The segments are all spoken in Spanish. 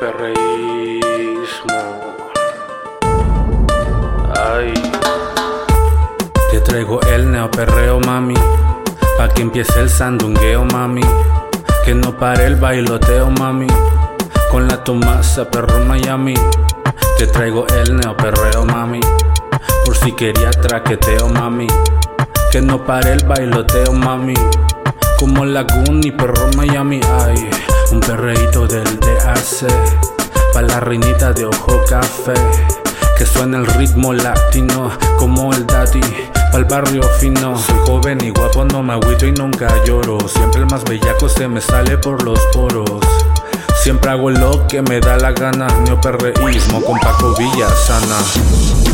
neoperreísmo. Ay. Te traigo el neoperreo, mami. Pa' que empiece el sandungueo, mami. Que no pare el bailoteo, mami. Con la Tomasa, perro Miami. Te traigo el neoperreo, mami. Por si quería traqueteo, mami. Que no pare el bailoteo, mami. Como y perro Miami, ay. Un perreíto del DAC. Pa' la reinita de ojo café. Que suena el ritmo latino como el daddy Pa'l barrio fino Soy joven y guapo, no me agüito y nunca lloro Siempre el más bellaco se me sale por los poros Siempre hago lo que me da la gana Neoperreísmo con Paco Villasana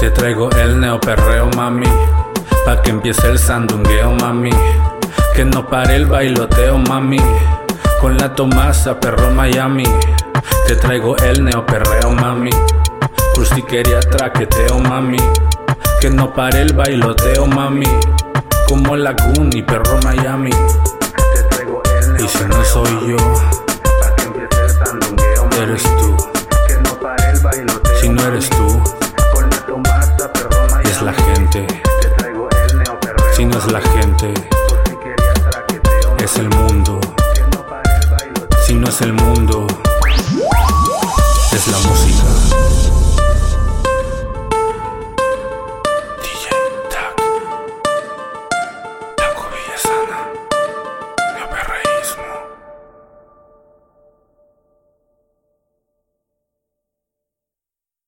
Te traigo el neoperreo, mami Pa' que empiece el sandungueo, mami que no pare el bailoteo, mami. Con la Tomasa, perro Miami. Te traigo el neoperreo, mami. quería traqueteo, mami. Que no pare el bailoteo, mami. Como la y perro Miami. Te traigo el y si no soy yo, si no eres tú. Es la gente. Si no es la gente es el mundo. Si no es el mundo, es la música.